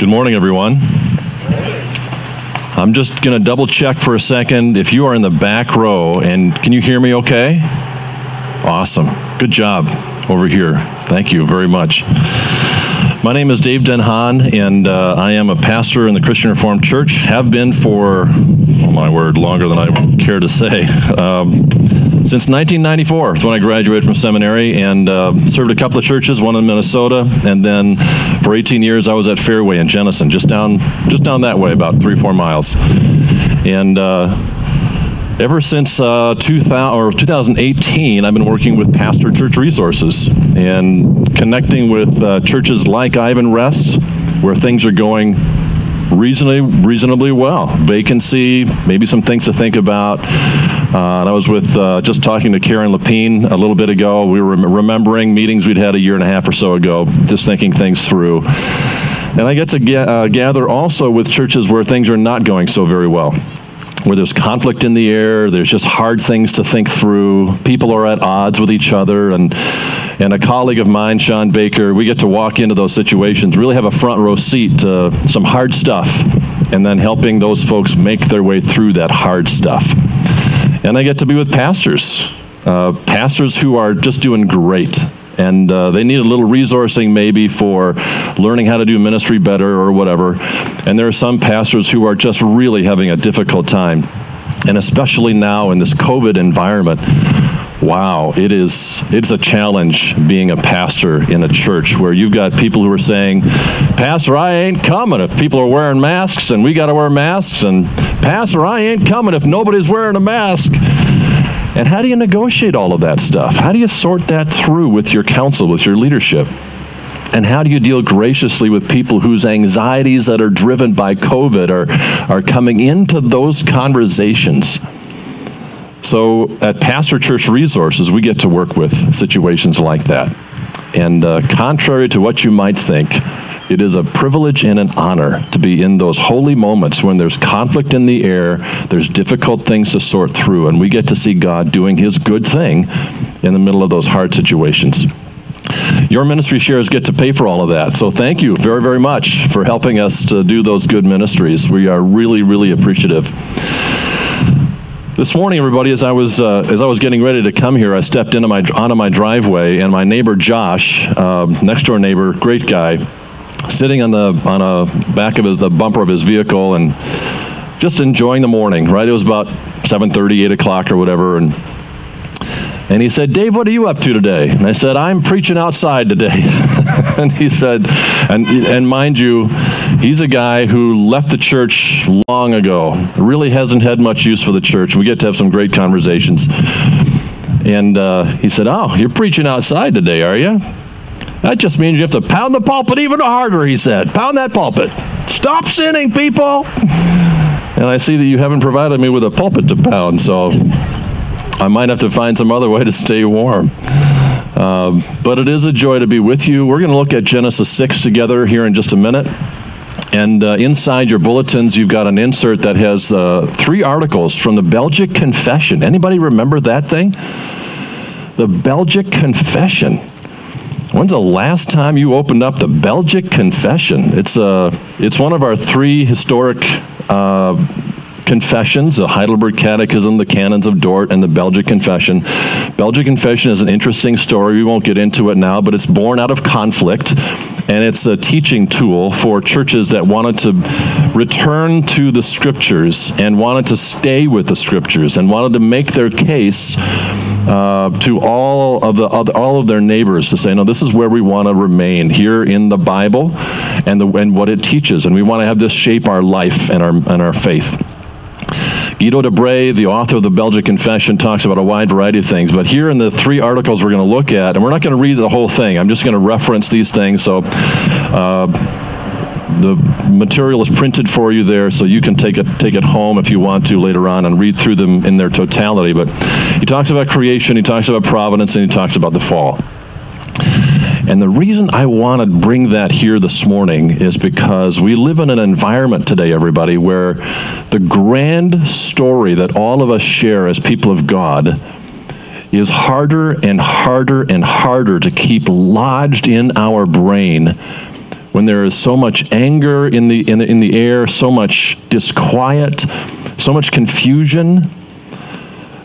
Good morning, everyone. I'm just going to double check for a second. If you are in the back row, and can you hear me okay? Awesome. Good job over here. Thank you very much. My name is Dave Den Haan, and uh, I am a pastor in the Christian Reformed Church. Have been for, oh my word, longer than I care to say. Um, since 1994 is when I graduated from seminary and uh, served a couple of churches, one in Minnesota, and then for 18 years I was at Fairway in Jenison, just down just down that way, about three four miles, and. Uh, ever since uh, 2000, or 2018, I've been working with Pastor Church Resources and connecting with uh, churches like Ivanrest, where things are going reasonably reasonably well. Vacancy, maybe some things to think about. Uh, and I was with uh, just talking to Karen Lapine a little bit ago. We were remembering meetings we'd had a year and a half or so ago, just thinking things through. And I get to get, uh, gather also with churches where things are not going so very well where there's conflict in the air, there's just hard things to think through. People are at odds with each other, and and a colleague of mine, Sean Baker, we get to walk into those situations, really have a front row seat to some hard stuff, and then helping those folks make their way through that hard stuff. And I get to be with pastors, uh, pastors who are just doing great and uh, they need a little resourcing maybe for learning how to do ministry better or whatever. And there are some pastors who are just really having a difficult time, and especially now in this COVID environment. Wow, it is it's a challenge being a pastor in a church where you've got people who are saying, "Pastor, I ain't coming if people are wearing masks and we got to wear masks," and "Pastor, I ain't coming if nobody's wearing a mask." And how do you negotiate all of that stuff? How do you sort that through with your council, with your leadership? And how do you deal graciously with people whose anxieties that are driven by COVID are, are coming into those conversations? So at Pastor Church Resources, we get to work with situations like that. And uh, contrary to what you might think, it is a privilege and an honor to be in those holy moments when there's conflict in the air, there's difficult things to sort through, and we get to see God doing His good thing in the middle of those hard situations. Your ministry shares get to pay for all of that. So thank you very, very much for helping us to do those good ministries. We are really, really appreciative. This morning, everybody, as I was uh, as I was getting ready to come here, I stepped into my onto my driveway, and my neighbor Josh, uh, next door neighbor, great guy, sitting on the on a back of his, the bumper of his vehicle and just enjoying the morning. Right, it was about 7:30, 8 o'clock or whatever, and and he said, Dave, what are you up to today? And I said, I'm preaching outside today. and he said, and, and mind you, he's a guy who left the church long ago, really hasn't had much use for the church. We get to have some great conversations. And uh, he said, Oh, you're preaching outside today, are you? That just means you have to pound the pulpit even harder, he said. Pound that pulpit. Stop sinning, people. And I see that you haven't provided me with a pulpit to pound, so I might have to find some other way to stay warm. Um, but it is a joy to be with you. We're going to look at Genesis 6 together here in just a minute. And uh, inside your bulletins, you've got an insert that has uh, three articles from the Belgic Confession. Anybody remember that thing? The Belgic Confession. When's the last time you opened up the Belgic Confession? It's, uh, it's one of our three historic uh, confessions the Heidelberg Catechism, the Canons of Dort, and the Belgic Confession. Belgic Confession is an interesting story. We won't get into it now, but it's born out of conflict. And it's a teaching tool for churches that wanted to return to the scriptures and wanted to stay with the scriptures and wanted to make their case uh, to all of the all of their neighbors to say, no, this is where we want to remain here in the Bible and the and what it teaches, and we want to have this shape our life and our and our faith. Guido de Brès, the author of the Belgian Confession, talks about a wide variety of things. But here in the three articles we're going to look at, and we're not going to read the whole thing, I'm just going to reference these things. So uh, the material is printed for you there, so you can take it take it home if you want to later on and read through them in their totality. But he talks about creation, he talks about providence, and he talks about the fall. And the reason I want to bring that here this morning is because we live in an environment today, everybody, where the grand story that all of us share as people of God is harder and harder and harder to keep lodged in our brain when there is so much anger in the, in the, in the air, so much disquiet, so much confusion,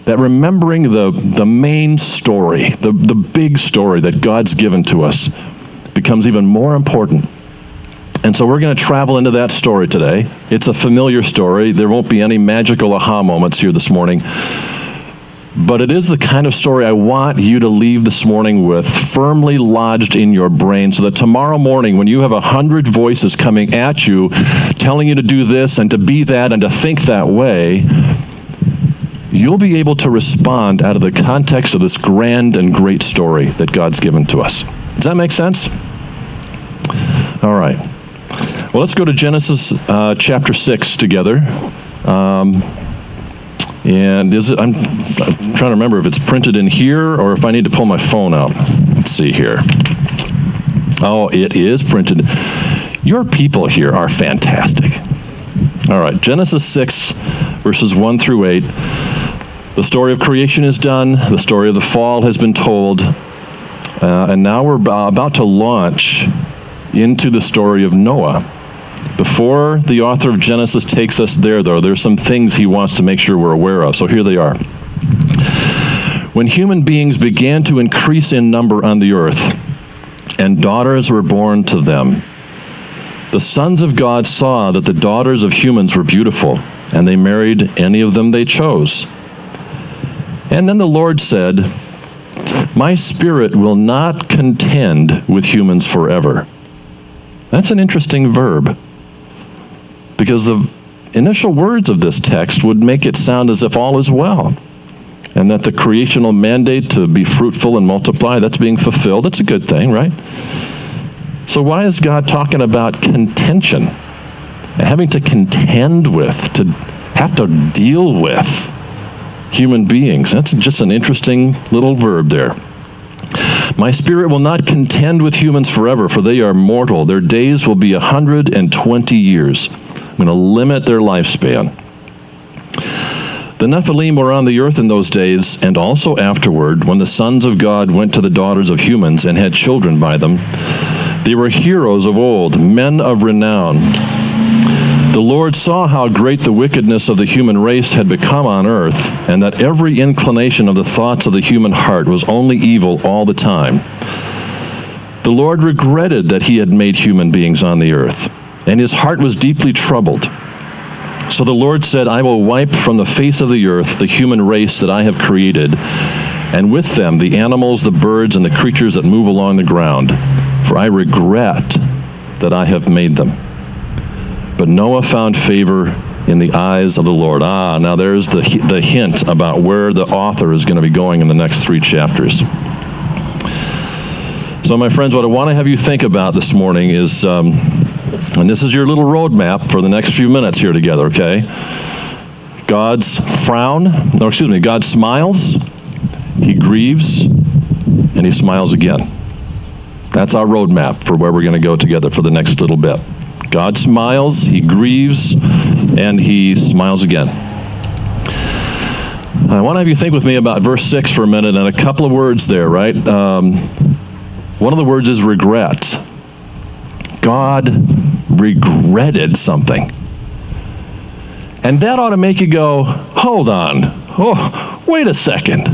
that remembering the, the main story, the, the big story that God's given to us, becomes even more important. And so we're going to travel into that story today. It's a familiar story. There won't be any magical aha moments here this morning. But it is the kind of story I want you to leave this morning with firmly lodged in your brain so that tomorrow morning, when you have a hundred voices coming at you, telling you to do this and to be that and to think that way, you'll be able to respond out of the context of this grand and great story that God's given to us. Does that make sense? All right. Well, let's go to Genesis uh, chapter 6 together. Um, and is it, I'm, I'm trying to remember if it's printed in here or if I need to pull my phone out. Let's see here. Oh, it is printed. Your people here are fantastic. All right, Genesis 6, verses 1 through 8. The story of creation is done, the story of the fall has been told, uh, and now we're about to launch into the story of Noah. Before the author of Genesis takes us there, though, there's some things he wants to make sure we're aware of. So here they are. When human beings began to increase in number on the earth, and daughters were born to them, the sons of God saw that the daughters of humans were beautiful, and they married any of them they chose. And then the Lord said, My spirit will not contend with humans forever. That's an interesting verb. Because the initial words of this text would make it sound as if all is well and that the creational mandate to be fruitful and multiply that's being fulfilled. That's a good thing right? So why is god talking about contention? Having to contend with to have to deal with human beings. That's just an interesting little verb there. My spirit will not contend with humans forever for they are mortal. Their days will be a hundred and twenty years I'm going to limit their lifespan. The Nephilim were on the earth in those days, and also afterward, when the sons of God went to the daughters of humans and had children by them. They were heroes of old, men of renown. The Lord saw how great the wickedness of the human race had become on earth, and that every inclination of the thoughts of the human heart was only evil all the time. The Lord regretted that he had made human beings on the earth and his heart was deeply troubled. So the Lord said, I will wipe from the face of the earth the human race that I have created, and with them the animals, the birds, and the creatures that move along the ground, for I regret that I have made them. But Noah found favor in the eyes of the Lord. Ah, now there's the, the hint about where the author is going to be going in the next three chapters. So, my friends, what I want to have you think about this morning is um, and this is your little roadmap for the next few minutes here together, okay? God's frown, or excuse me, God smiles, he grieves, and he smiles again. That's our roadmap for where we're going to go together for the next little bit. God smiles, he grieves, and he smiles again. I want to have you think with me about verse 6 for a minute and a couple of words there, right? Um, one of the words is regret. God regretted something. And that ought to make you go, hold on. Oh, wait a second.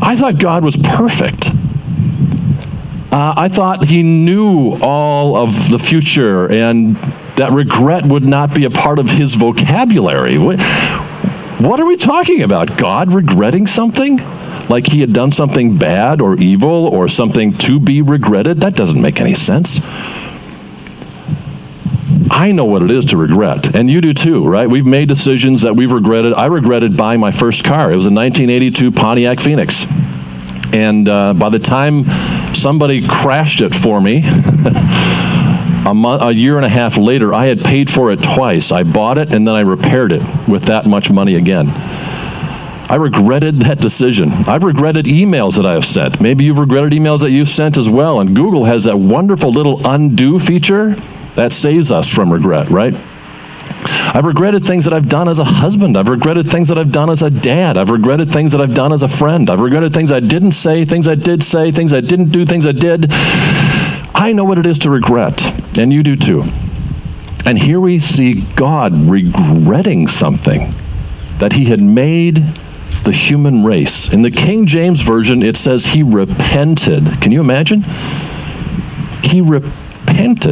I thought God was perfect. Uh, I thought he knew all of the future and that regret would not be a part of his vocabulary. What, what are we talking about? God regretting something? Like he had done something bad or evil or something to be regretted? That doesn't make any sense. I know what it is to regret, and you do too, right? We've made decisions that we've regretted. I regretted buying my first car. It was a 1982 Pontiac Phoenix. And uh, by the time somebody crashed it for me, a, a year and a half later, I had paid for it twice. I bought it and then I repaired it with that much money again. I regretted that decision. I've regretted emails that I have sent. Maybe you've regretted emails that you've sent as well. And Google has that wonderful little undo feature that saves us from regret, right? I've regretted things that I've done as a husband. I've regretted things that I've done as a dad. I've regretted things that I've done as a friend. I've regretted things I didn't say, things I did say, things I didn't do, things I did. I know what it is to regret. and you do too. And here we see God regretting something that he had made the human race. In the King James Version, it says he repented. Can you imagine? He repented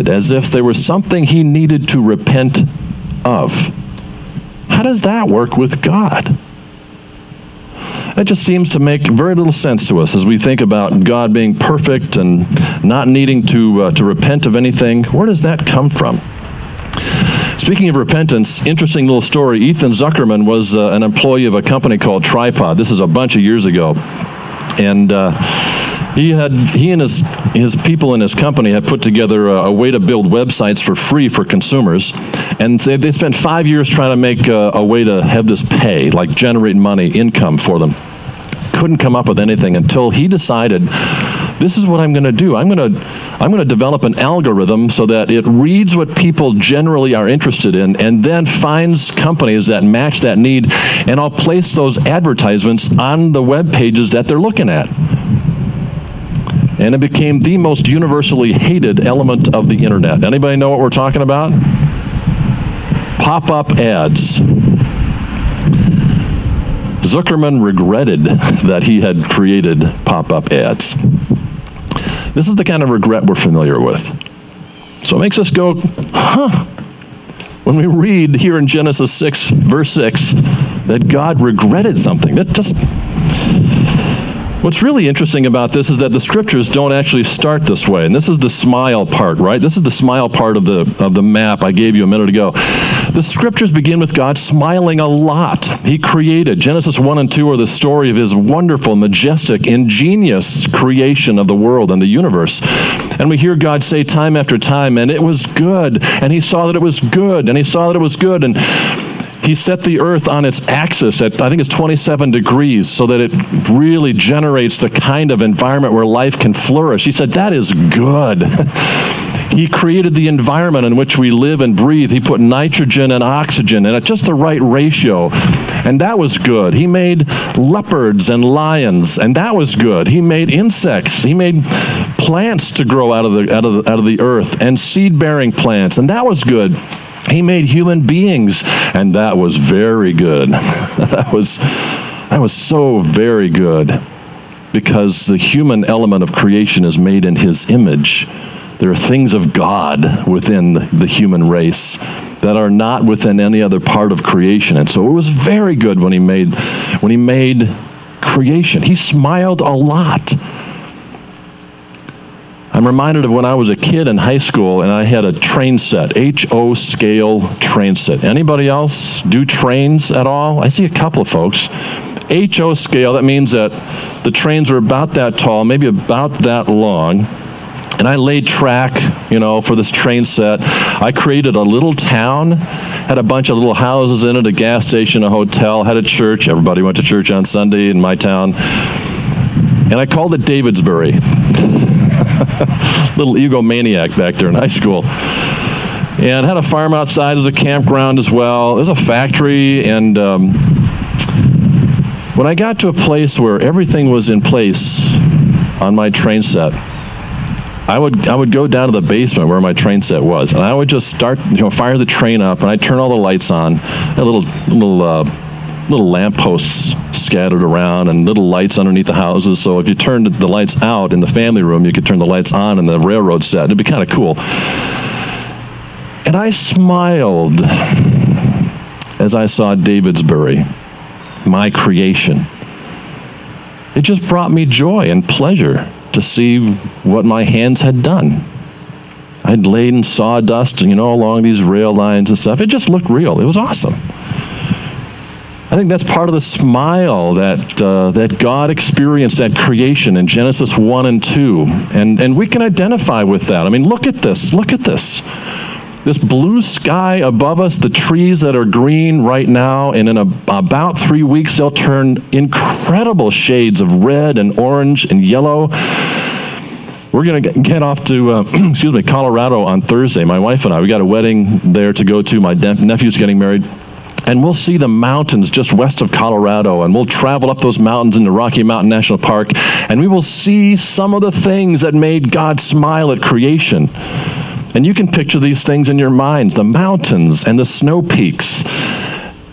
as if there was something he needed to repent of. How does that work with God? That just seems to make very little sense to us as we think about God being perfect and not needing to, uh, to repent of anything. Where does that come from? Speaking of repentance, interesting little story. Ethan Zuckerman was uh, an employee of a company called Tripod. This is a bunch of years ago. And uh, he had he and his his people in his company had put together a, a way to build websites for free for consumers, and they, they spent five years trying to make a, a way to have this pay, like generate money, income for them. Couldn't come up with anything until he decided, this is what I'm going to do. I'm going to I'm going to develop an algorithm so that it reads what people generally are interested in and then finds companies that match that need, and I'll place those advertisements on the web pages that they're looking at and it became the most universally hated element of the internet. Anybody know what we're talking about? Pop-up ads. Zuckerman regretted that he had created pop-up ads. This is the kind of regret we're familiar with. So it makes us go, huh? When we read here in Genesis 6, verse 6, that God regretted something, that just What's really interesting about this is that the scriptures don't actually start this way. And this is the smile part, right? This is the smile part of the of the map I gave you a minute ago. The scriptures begin with God smiling a lot. He created. Genesis 1 and 2 are the story of his wonderful, majestic, ingenious creation of the world and the universe. And we hear God say time after time, and it was good. And he saw that it was good, and he saw that it was good. And he set the earth on its axis at, I think it's 27 degrees, so that it really generates the kind of environment where life can flourish. He said, That is good. he created the environment in which we live and breathe. He put nitrogen and oxygen in at just the right ratio, and that was good. He made leopards and lions, and that was good. He made insects. He made plants to grow out of the, out of the, out of the earth, and seed bearing plants, and that was good. He made human beings, and that was very good. that was that was so very good because the human element of creation is made in his image. There are things of God within the human race that are not within any other part of creation. And so it was very good when he made when he made creation. He smiled a lot I'm reminded of when I was a kid in high school and I had a train set, HO scale train set. Anybody else do trains at all? I see a couple of folks. HO scale, that means that the trains are about that tall, maybe about that long. And I laid track, you know, for this train set. I created a little town, had a bunch of little houses in it, a gas station, a hotel, had a church. Everybody went to church on Sunday in my town. And I called it Davidsbury. little egomaniac back there in high school. And had a farm outside as a campground as well. It was a factory, and um, when I got to a place where everything was in place on my train set, I would I would go down to the basement where my train set was, and I would just start you know fire the train up, and I'd turn all the lights on, a little little uh, little lampposts scattered around and little lights underneath the houses. So if you turned the lights out in the family room, you could turn the lights on in the railroad set. It'd be kind of cool. And I smiled as I saw Davidsbury, my creation. It just brought me joy and pleasure to see what my hands had done. I'd laid in sawdust, you know, along these rail lines and stuff. It just looked real. It was awesome. I think that's part of the smile that, uh, that God experienced at creation in Genesis 1 and 2. And, and we can identify with that. I mean, look at this. Look at this. This blue sky above us, the trees that are green right now, and in a, about three weeks, they'll turn incredible shades of red and orange and yellow. We're going to get off to, uh, excuse me, Colorado on Thursday. My wife and I, we got a wedding there to go to. My nephew's getting married and we'll see the mountains just west of Colorado, and we'll travel up those mountains into Rocky Mountain National Park, and we will see some of the things that made God smile at creation. And you can picture these things in your mind the mountains and the snow peaks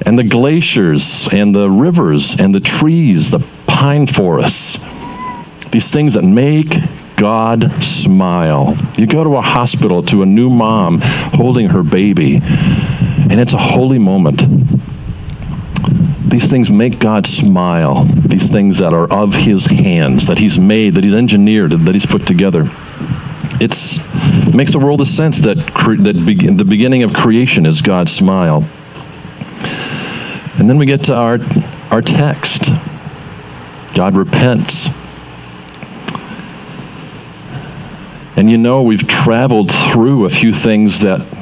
and the glaciers and the rivers and the trees, the pine forests. These things that make God smile. You go to a hospital to a new mom holding her baby, and it's a holy moment. These things make God smile. These things that are of His hands, that He's made, that He's engineered, that He's put together. It's, it makes the world a sense that, cre- that be- the beginning of creation is God's smile. And then we get to our, our text. God repents. And you know, we've traveled through a few things that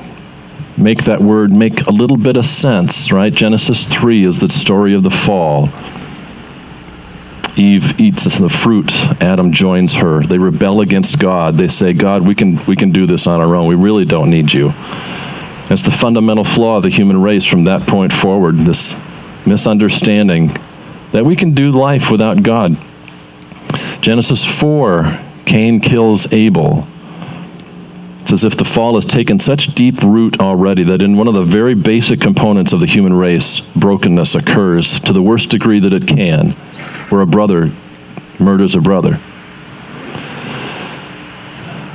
make that word make a little bit of sense, right? Genesis 3 is the story of the fall. Eve eats the fruit, Adam joins her. They rebel against God. They say, God, we can, we can do this on our own. We really don't need you. That's the fundamental flaw of the human race from that point forward this misunderstanding that we can do life without God. Genesis 4 Cain kills Abel. It's as if the fall has taken such deep root already that in one of the very basic components of the human race, brokenness occurs to the worst degree that it can, where a brother murders a brother.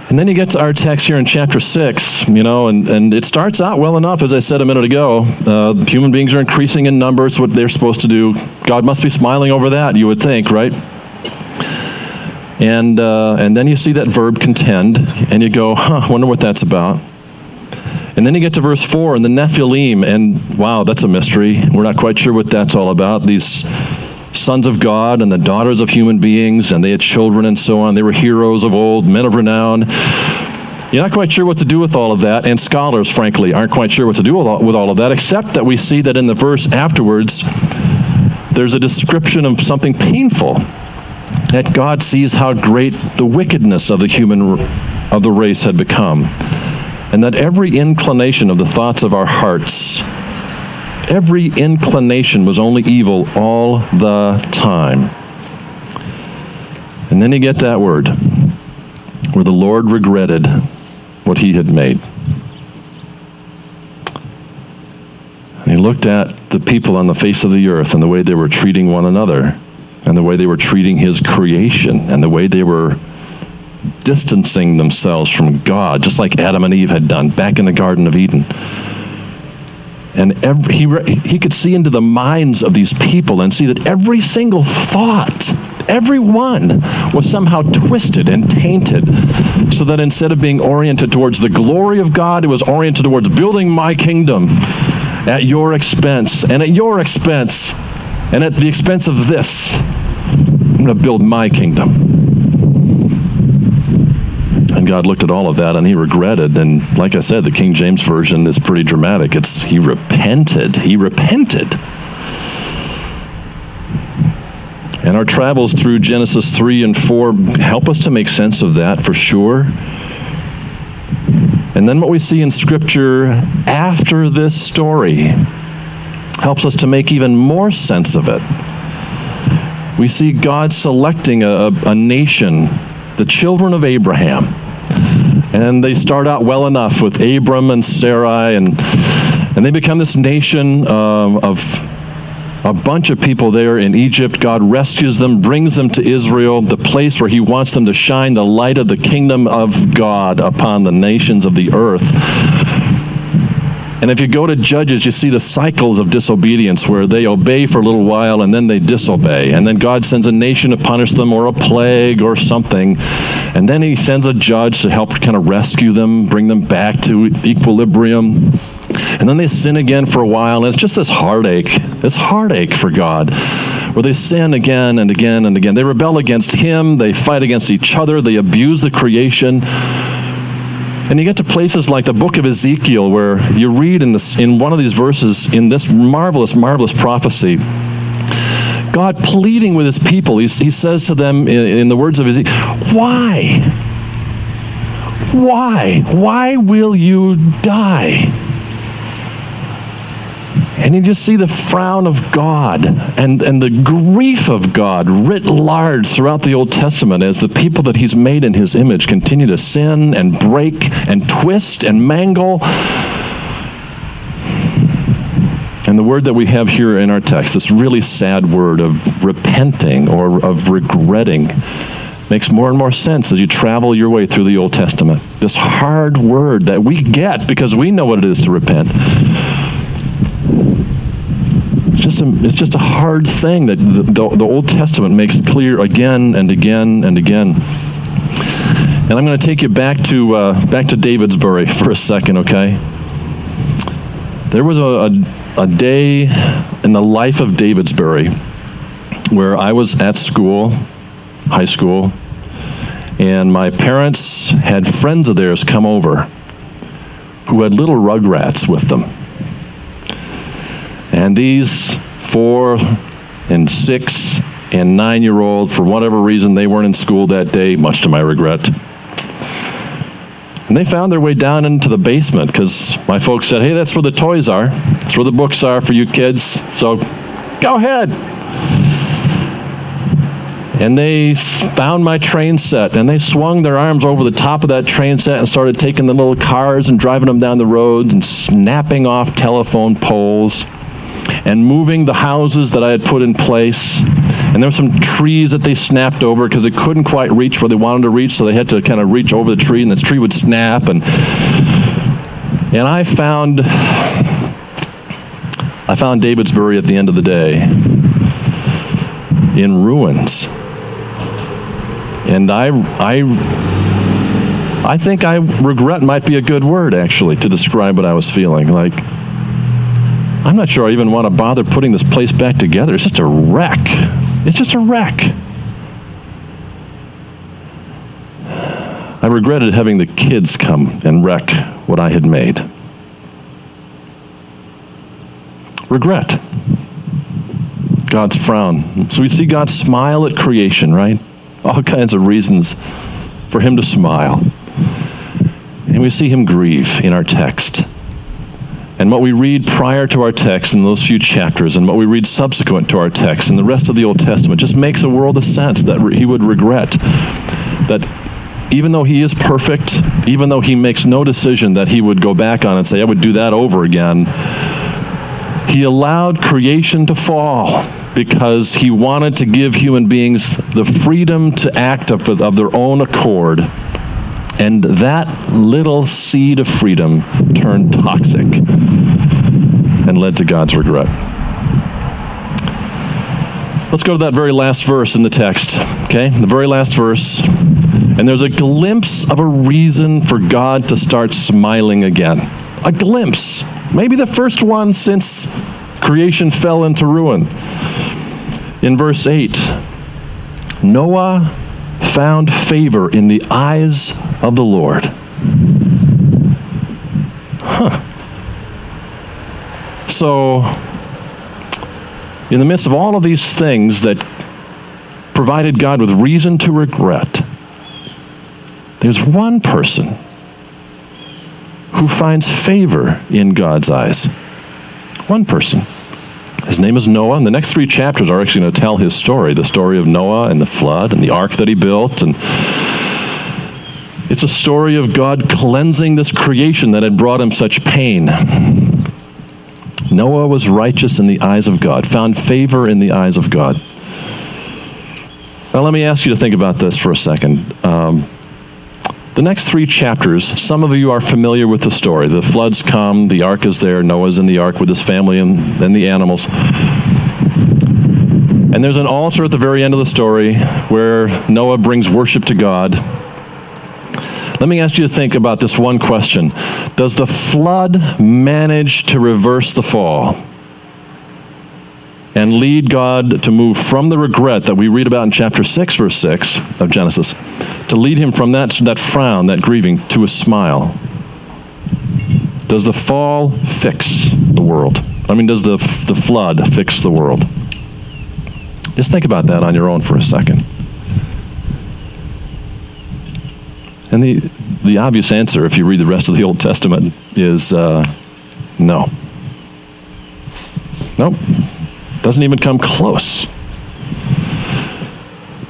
And then you get to our text here in chapter 6, you know, and, and it starts out well enough, as I said a minute ago. Uh, human beings are increasing in number. It's what they're supposed to do. God must be smiling over that, you would think, right? And, uh, and then you see that verb contend, and you go, huh, wonder what that's about. And then you get to verse 4 and the Nephilim, and wow, that's a mystery. We're not quite sure what that's all about. These sons of God and the daughters of human beings, and they had children and so on. They were heroes of old, men of renown. You're not quite sure what to do with all of that, and scholars, frankly, aren't quite sure what to do with all, with all of that, except that we see that in the verse afterwards, there's a description of something painful that God sees how great the wickedness of the human of the race had become, and that every inclination of the thoughts of our hearts, every inclination was only evil all the time. And then you get that word where the Lord regretted what he had made. And he looked at the people on the face of the earth and the way they were treating one another and the way they were treating his creation and the way they were distancing themselves from God, just like Adam and Eve had done back in the Garden of Eden. And every, he, he could see into the minds of these people and see that every single thought, every one, was somehow twisted and tainted. So that instead of being oriented towards the glory of God, it was oriented towards building my kingdom at your expense and at your expense and at the expense of this. I'm going to build my kingdom. And God looked at all of that and he regretted. And like I said, the King James Version is pretty dramatic. It's he repented. He repented. And our travels through Genesis 3 and 4 help us to make sense of that for sure. And then what we see in Scripture after this story helps us to make even more sense of it. We see God selecting a, a nation, the children of Abraham. And they start out well enough with Abram and Sarai, and, and they become this nation um, of a bunch of people there in Egypt. God rescues them, brings them to Israel, the place where He wants them to shine the light of the kingdom of God upon the nations of the earth. And if you go to Judges, you see the cycles of disobedience where they obey for a little while and then they disobey. And then God sends a nation to punish them or a plague or something. And then he sends a judge to help kind of rescue them, bring them back to equilibrium. And then they sin again for a while. And it's just this heartache, this heartache for God where they sin again and again and again. They rebel against Him, they fight against each other, they abuse the creation. And you get to places like the book of Ezekiel, where you read in, this, in one of these verses, in this marvelous, marvelous prophecy, God pleading with his people. He, he says to them in, in the words of Ezekiel, Why? Why? Why will you die? And you just see the frown of God and, and the grief of God writ large throughout the Old Testament as the people that He's made in His image continue to sin and break and twist and mangle. And the word that we have here in our text, this really sad word of repenting or of regretting, makes more and more sense as you travel your way through the Old Testament. This hard word that we get because we know what it is to repent just a, it's just a hard thing that the, the, the Old Testament makes clear again and again and again. And I'm going to take you back to uh, back to Davidsbury for a second, okay? There was a, a, a day in the life of Davidsbury where I was at school, high school, and my parents had friends of theirs come over who had little rugrats with them. And these four and six and nine year old, for whatever reason, they weren't in school that day, much to my regret. And they found their way down into the basement because my folks said, hey, that's where the toys are. That's where the books are for you kids. So go ahead. And they found my train set and they swung their arms over the top of that train set and started taking the little cars and driving them down the roads and snapping off telephone poles and moving the houses that I had put in place. And there were some trees that they snapped over because they couldn't quite reach where they wanted to reach, so they had to kind of reach over the tree, and this tree would snap. And and I found I found Davidsbury at the end of the day in ruins. And I I I think I regret might be a good word actually to describe what I was feeling. Like I'm not sure I even want to bother putting this place back together. It's just a wreck. It's just a wreck. I regretted having the kids come and wreck what I had made. Regret. God's frown. So we see God smile at creation, right? All kinds of reasons for him to smile. And we see him grieve in our text. And what we read prior to our text in those few chapters, and what we read subsequent to our text in the rest of the Old Testament, just makes a world of sense that he would regret that even though he is perfect, even though he makes no decision that he would go back on and say, I would do that over again, he allowed creation to fall because he wanted to give human beings the freedom to act of, of their own accord and that little seed of freedom turned toxic and led to God's regret. Let's go to that very last verse in the text, okay? The very last verse. And there's a glimpse of a reason for God to start smiling again. A glimpse. Maybe the first one since creation fell into ruin. In verse 8, Noah found favor in the eyes of the Lord. Huh. So, in the midst of all of these things that provided God with reason to regret, there's one person who finds favor in God's eyes. One person. His name is Noah, and the next three chapters are actually going to tell his story the story of Noah and the flood and the ark that he built and it's a story of God cleansing this creation that had brought him such pain. Noah was righteous in the eyes of God, found favor in the eyes of God. Now, let me ask you to think about this for a second. Um, the next three chapters, some of you are familiar with the story. The floods come, the ark is there, Noah's in the ark with his family and, and the animals. And there's an altar at the very end of the story where Noah brings worship to God. Let me ask you to think about this one question Does the flood manage to reverse the fall? And lead God to move from the regret that we read about in chapter 6, verse 6 of Genesis, to lead him from that, that frown, that grieving, to a smile. Does the fall fix the world? I mean, does the, the flood fix the world? Just think about that on your own for a second. And the, the obvious answer, if you read the rest of the Old Testament, is uh, no. Nope. Doesn't even come close.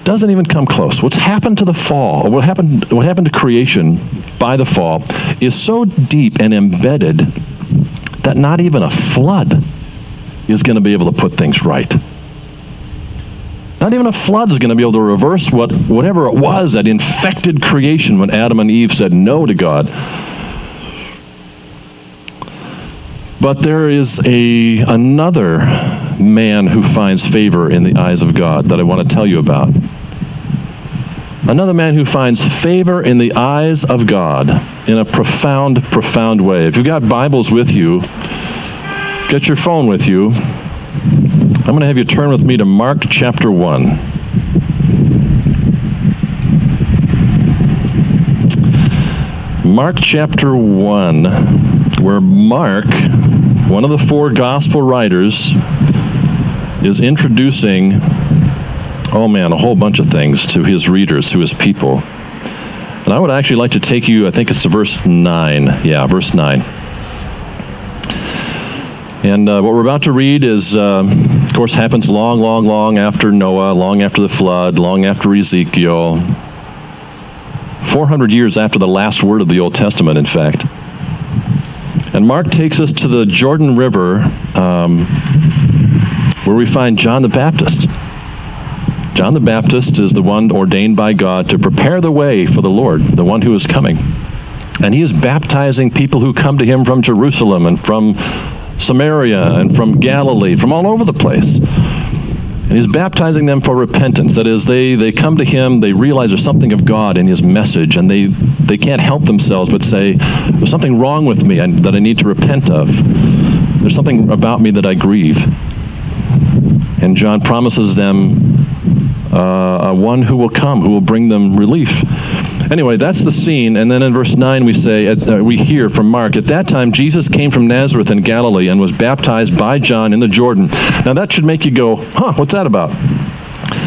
Doesn't even come close. What's happened to the fall, or what happened, what happened to creation by the fall, is so deep and embedded that not even a flood is going to be able to put things right. Not even a flood is going to be able to reverse what, whatever it was that infected creation when Adam and Eve said no to God. But there is a, another man who finds favor in the eyes of God that I want to tell you about. Another man who finds favor in the eyes of God in a profound, profound way. If you've got Bibles with you, get your phone with you. I'm going to have you turn with me to Mark chapter 1. Mark chapter 1, where Mark, one of the four gospel writers, is introducing, oh man, a whole bunch of things to his readers, to his people. And I would actually like to take you, I think it's to verse 9. Yeah, verse 9. And uh, what we're about to read is, uh, of course, happens long, long, long after Noah, long after the flood, long after Ezekiel. 400 years after the last word of the Old Testament, in fact. And Mark takes us to the Jordan River um, where we find John the Baptist. John the Baptist is the one ordained by God to prepare the way for the Lord, the one who is coming. And he is baptizing people who come to him from Jerusalem and from Samaria and from Galilee, from all over the place. And he's baptizing them for repentance. That is, they, they come to him, they realize there's something of God in his message, and they, they can't help themselves but say, There's something wrong with me that I need to repent of. There's something about me that I grieve. And John promises them uh, one who will come, who will bring them relief. Anyway, that's the scene. And then in verse 9, we say, uh, we hear from Mark, at that time Jesus came from Nazareth in Galilee and was baptized by John in the Jordan. Now that should make you go, huh, what's that about?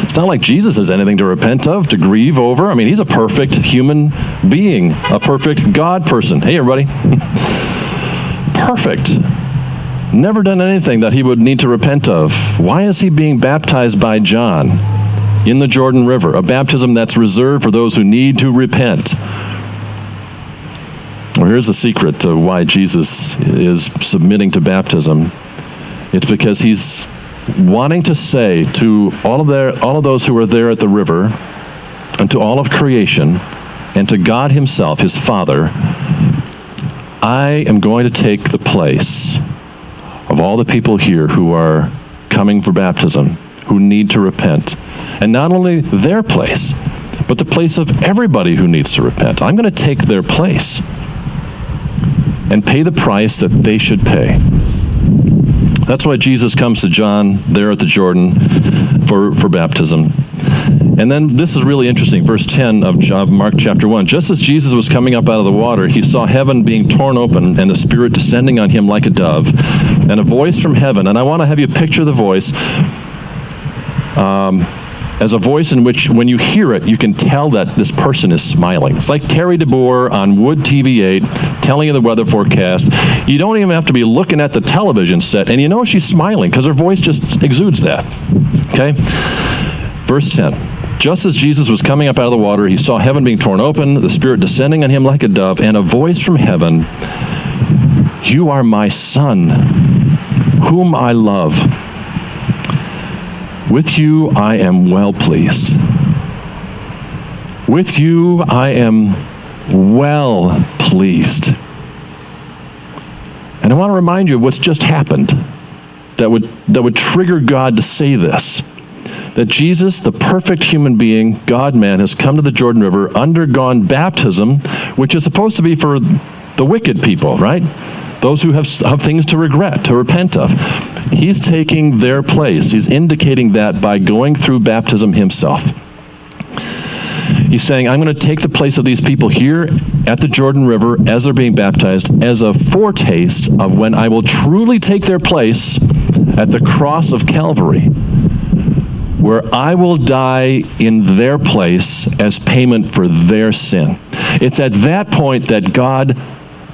It's not like Jesus has anything to repent of, to grieve over. I mean, he's a perfect human being, a perfect God person. Hey, everybody. perfect never done anything that he would need to repent of. Why is he being baptized by John in the Jordan River? A baptism that's reserved for those who need to repent. Well, here's the secret to why Jesus is submitting to baptism. It's because he's wanting to say to all of, their, all of those who are there at the river, and to all of creation, and to God Himself, His Father, I am going to take the place of all the people here who are coming for baptism, who need to repent. And not only their place, but the place of everybody who needs to repent. I'm going to take their place and pay the price that they should pay. That's why Jesus comes to John there at the Jordan for, for baptism. And then this is really interesting. Verse 10 of Mark chapter 1. Just as Jesus was coming up out of the water, he saw heaven being torn open and the Spirit descending on him like a dove, and a voice from heaven. And I want to have you picture the voice um, as a voice in which, when you hear it, you can tell that this person is smiling. It's like Terri DeBoer on Wood TV 8 telling you the weather forecast. You don't even have to be looking at the television set, and you know she's smiling because her voice just exudes that. Okay? Verse 10. Just as Jesus was coming up out of the water, he saw heaven being torn open, the Spirit descending on him like a dove, and a voice from heaven You are my Son, whom I love. With you I am well pleased. With you I am well pleased. And I want to remind you of what's just happened that would, that would trigger God to say this that Jesus, the perfect human being, God man, has come to the Jordan River, undergone baptism, which is supposed to be for the wicked people, right? Those who have, have things to regret, to repent of. He's taking their place. He's indicating that by going through baptism himself. He's saying, I'm going to take the place of these people here at the Jordan River as they're being baptized as a foretaste of when I will truly take their place at the cross of Calvary where I will die in their place as payment for their sin. It's at that point that God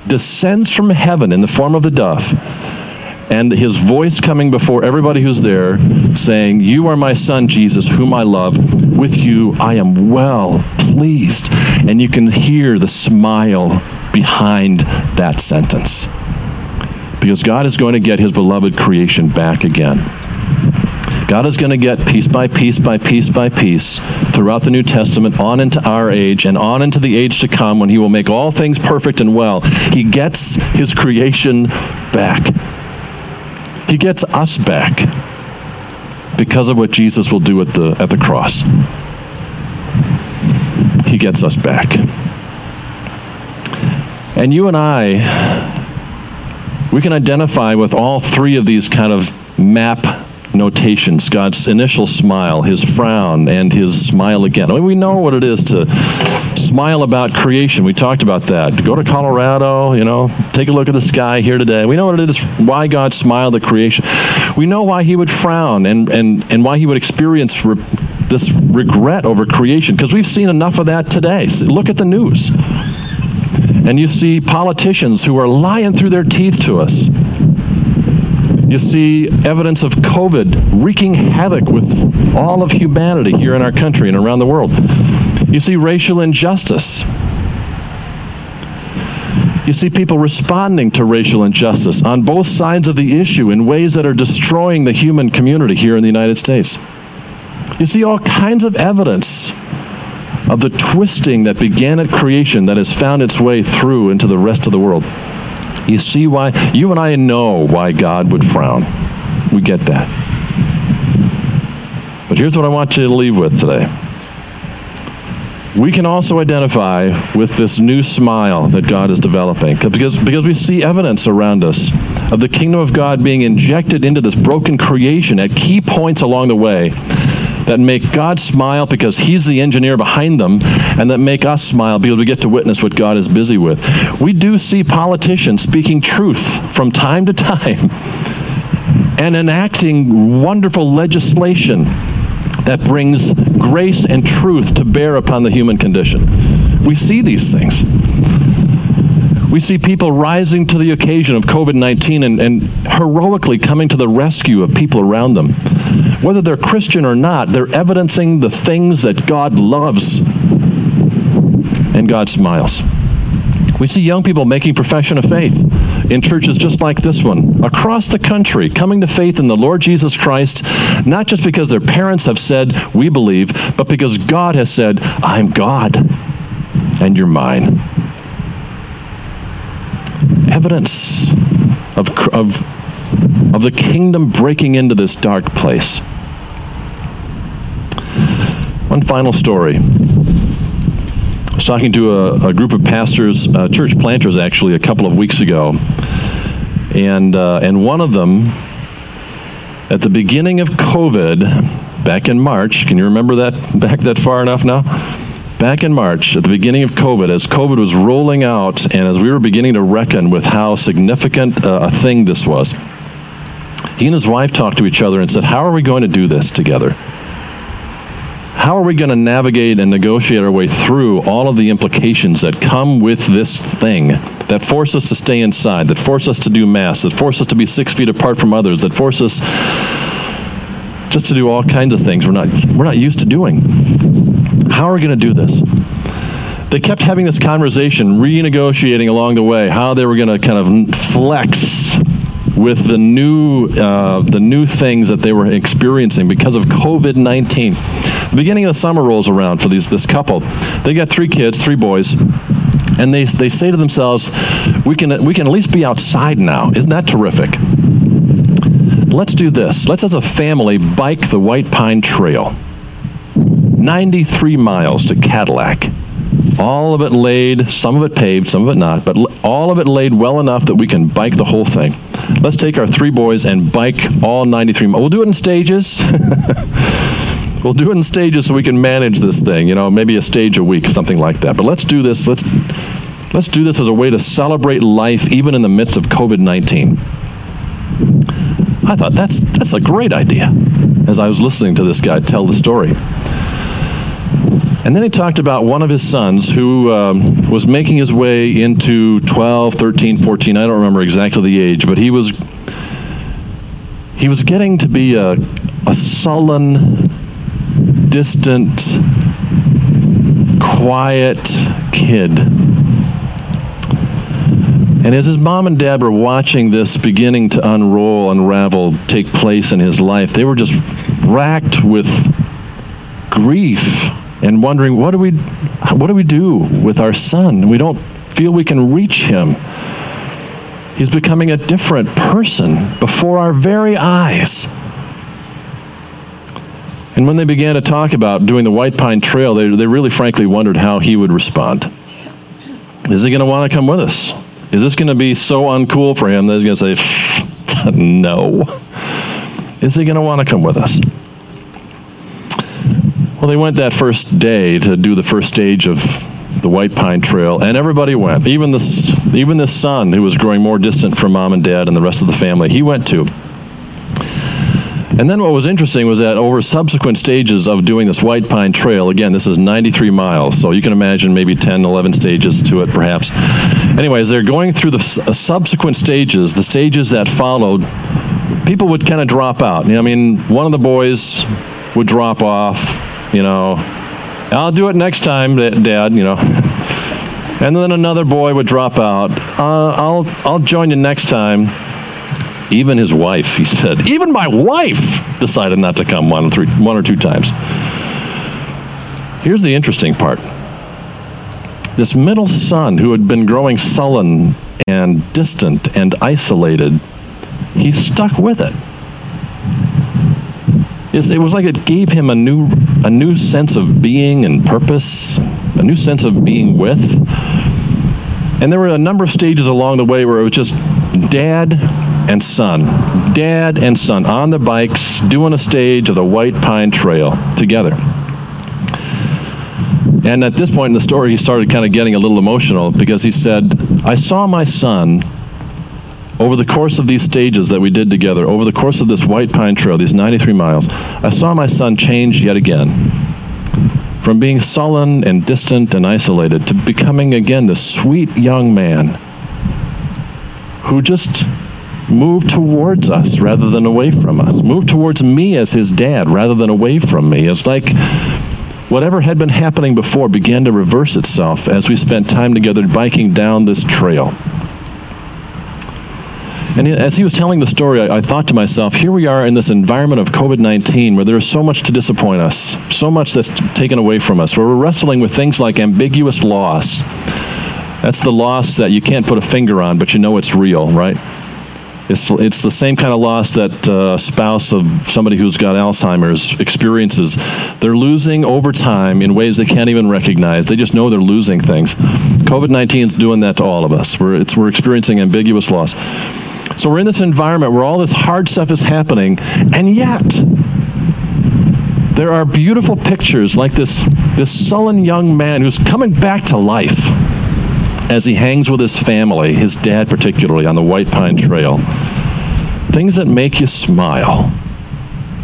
descends from heaven in the form of the dove and his voice coming before everybody who's there saying, You are my son, Jesus, whom I love. With you I am well pleased. And you can hear the smile behind that sentence. Because God is going to get his beloved creation back again. God is going to get piece by piece by piece by piece throughout the New Testament on into our age and on into the age to come when he will make all things perfect and well. He gets his creation back. He gets us back because of what Jesus will do at the, at the cross. He gets us back. And you and I, we can identify with all three of these kind of map notations God's initial smile, his frown, and his smile again. I mean, we know what it is to smile about creation. We talked about that. Go to Colorado, you know, take a look at the sky here today. We know what it is, why God smiled at creation. We know why he would frown and, and, and why he would experience re- this regret over creation, because we've seen enough of that today. Look at the news. And you see politicians who are lying through their teeth to us. You see evidence of COVID wreaking havoc with all of humanity here in our country and around the world. You see racial injustice. You see people responding to racial injustice on both sides of the issue in ways that are destroying the human community here in the United States. You see all kinds of evidence of the twisting that began at creation that has found its way through into the rest of the world. You see why? You and I know why God would frown. We get that. But here's what I want you to leave with today we can also identify with this new smile that God is developing because, because we see evidence around us of the kingdom of God being injected into this broken creation at key points along the way that make God smile because He's the engineer behind them, and that make us smile because we get to witness what God is busy with. We do see politicians speaking truth from time to time and enacting wonderful legislation that brings grace and truth to bear upon the human condition. We see these things. We see people rising to the occasion of COVID 19 and, and, heroically coming to the rescue of people around them. Whether they're Christian or not, they're evidencing the things that God loves, and God smiles. We see young people making profession of faith in churches just like this one across the country, coming to faith in the Lord Jesus Christ, not just because their parents have said, We believe, but because God has said, I'm God and you're mine. Evidence of, of, of the kingdom breaking into this dark place. One final story I was talking to a, a group of pastors, uh, church planters actually, a couple of weeks ago, and uh, and one of them, at the beginning of COVID, back in March, can you remember that back that far enough now? Back in March, at the beginning of COVID, as COVID was rolling out, and as we were beginning to reckon with how significant uh, a thing this was, he and his wife talked to each other and said, "How are we going to do this together?" how are we going to navigate and negotiate our way through all of the implications that come with this thing that force us to stay inside, that force us to do mass, that force us to be six feet apart from others, that force us just to do all kinds of things we're not, we're not used to doing? How are we going to do this? They kept having this conversation, renegotiating along the way how they were going to kind of flex with the new uh, the new things that they were experiencing because of COVID nineteen. The beginning of the summer rolls around for these this couple. They got three kids, three boys, and they they say to themselves, "We can we can at least be outside now. Isn't that terrific?" Let's do this. Let's, as a family, bike the White Pine Trail. 93 miles to Cadillac. All of it laid, some of it paved, some of it not, but all of it laid well enough that we can bike the whole thing. Let's take our three boys and bike all 93 miles. We'll do it in stages. we'll do it in stages so we can manage this thing, you know, maybe a stage a week, something like that. But let's do this. Let's let's do this as a way to celebrate life even in the midst of COVID-19. I thought that's that's a great idea as I was listening to this guy tell the story. And then he talked about one of his sons who um, was making his way into 12, 13, 14. I don't remember exactly the age, but he was he was getting to be a, a sullen, distant, quiet kid. And as his mom and dad were watching this beginning to unroll, unravel, take place in his life, they were just racked with grief and wondering what do we what do we do with our son? We don't feel we can reach him. He's becoming a different person before our very eyes. And when they began to talk about doing the White Pine Trail, they, they really frankly wondered how he would respond. Is he going to want to come with us? Is this going to be so uncool for him that he's going to say, no? Is he going to want to come with us? Well, they went that first day to do the first stage of the White Pine Trail, and everybody went. Even this, even this son, who was growing more distant from mom and dad and the rest of the family, he went too. And then what was interesting was that over subsequent stages of doing this White Pine Trail, again, this is 93 miles, so you can imagine maybe 10, 11 stages to it perhaps. Anyways, they're going through the uh, subsequent stages, the stages that followed, people would kind of drop out. I mean, one of the boys would drop off, you know, I'll do it next time, Dad, you know. And then another boy would drop out. Uh, I'll, I'll join you next time. Even his wife, he said, even my wife decided not to come one or, three, one or two times. Here's the interesting part this middle son, who had been growing sullen and distant and isolated, he stuck with it it was like it gave him a new, a new sense of being and purpose, a new sense of being with. And there were a number of stages along the way where it was just dad and son, dad and son on the bikes doing a stage of the White Pine Trail together. And at this point in the story, he started kind of getting a little emotional because he said, I saw my son over the course of these stages that we did together, over the course of this White Pine Trail, these 93 miles, I saw my son change yet again. From being sullen and distant and isolated to becoming again the sweet young man who just moved towards us rather than away from us, moved towards me as his dad rather than away from me. It's like whatever had been happening before began to reverse itself as we spent time together biking down this trail. And as he was telling the story, I, I, thought to myself, here we are in this environment of COVID 19 where there is so much to disappoint us, so much that's taken away from us, where we're wrestling with things like ambiguous loss. That's the loss that you can't put a finger on, but you know it's real, right? It's, it's the same kind of loss that uh, a spouse of somebody who's got Alzheimer's experiences. They're losing over time in ways they can't even recognize. They just know they're losing things. COVID 19 is doing that to all of us. We're, we're experiencing ambiguous loss. So we're in this environment where all this hard stuff is happening, and yet there are beautiful pictures like this, this sullen young man who's coming back to life as he hangs with his family, his dad particularly, on the White Pine Trail. Things that make you smile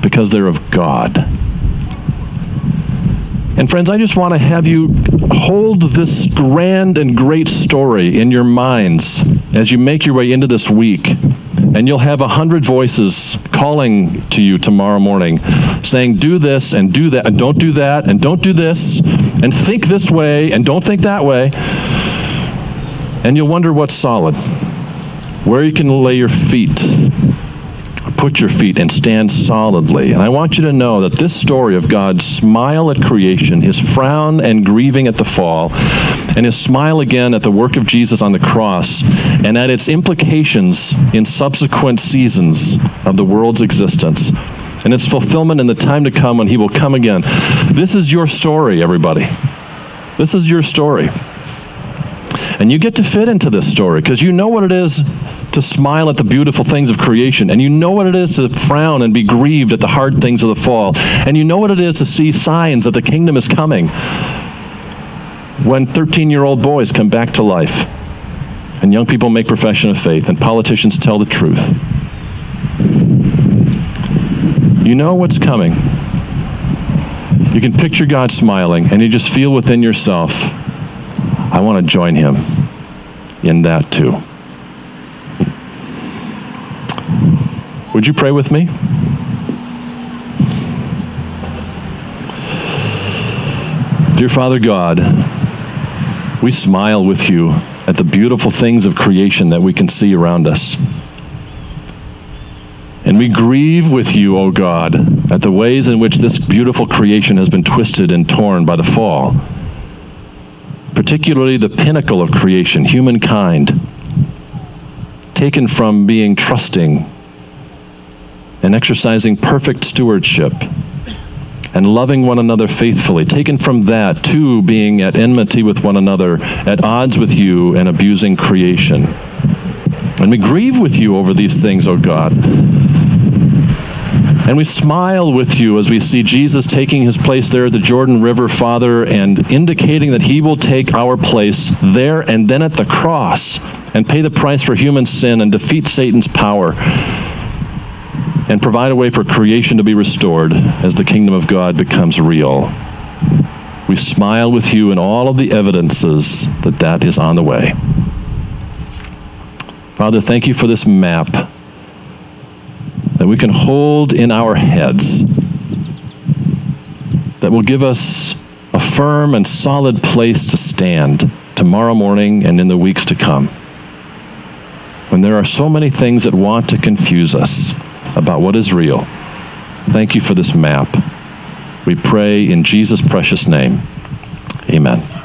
because they're of God. And friends, I just want to have you hold this grand and great story in your minds as you make your way into this week. And you'll have a hundred voices calling to you tomorrow morning saying, Do this and do that, and don't do that, and don't do this, and think this way, and don't think that way. And you'll wonder what's solid, where you can lay your feet put your feet and stand solidly. And I want you to know that this story of God's smile at creation, his frown and grieving at the fall, and his smile again at the work of Jesus on the cross, and at its implications in subsequent seasons of the world's existence, and its fulfillment in the time to come when he will come again. This is your story, everybody. This is your story. And you get to fit into this story because you know what it is to smile at the beautiful things of creation, and you know what it is to frown and be grieved at the hard things of the fall, and you know what it is to see signs that the kingdom is coming when 13 year old boys come back to life, and young people make profession of faith, and politicians tell the truth. You know what's coming. You can picture God smiling, and you just feel within yourself, I want to join him in that too. Would you pray with me? Dear Father God, we smile with you at the beautiful things of creation that we can see around us. And we grieve with you, O God, at the ways in which this beautiful creation has been twisted and torn by the fall, particularly the pinnacle of creation, humankind, taken from being trusting and exercising perfect stewardship and loving one another faithfully, taken from that to being at enmity with one another, at odds with you, and abusing creation. And we grieve with you over these things, O oh God. And we smile with you as we see Jesus taking his place there at the Jordan River, Father, and indicating that he will take our place there and then at the cross and pay the price for human sin and defeat Satan's power and provide a way for creation to be restored as the kingdom of God becomes real. We smile with you in all of the evidences that that is on the way. Father, thank you for this map that we can hold in our heads that will give us a firm and solid place to stand tomorrow morning and in the weeks to come. When there are so many things that want to confuse us about what is real, thank you for this map. We pray in Jesus' precious name. Amen.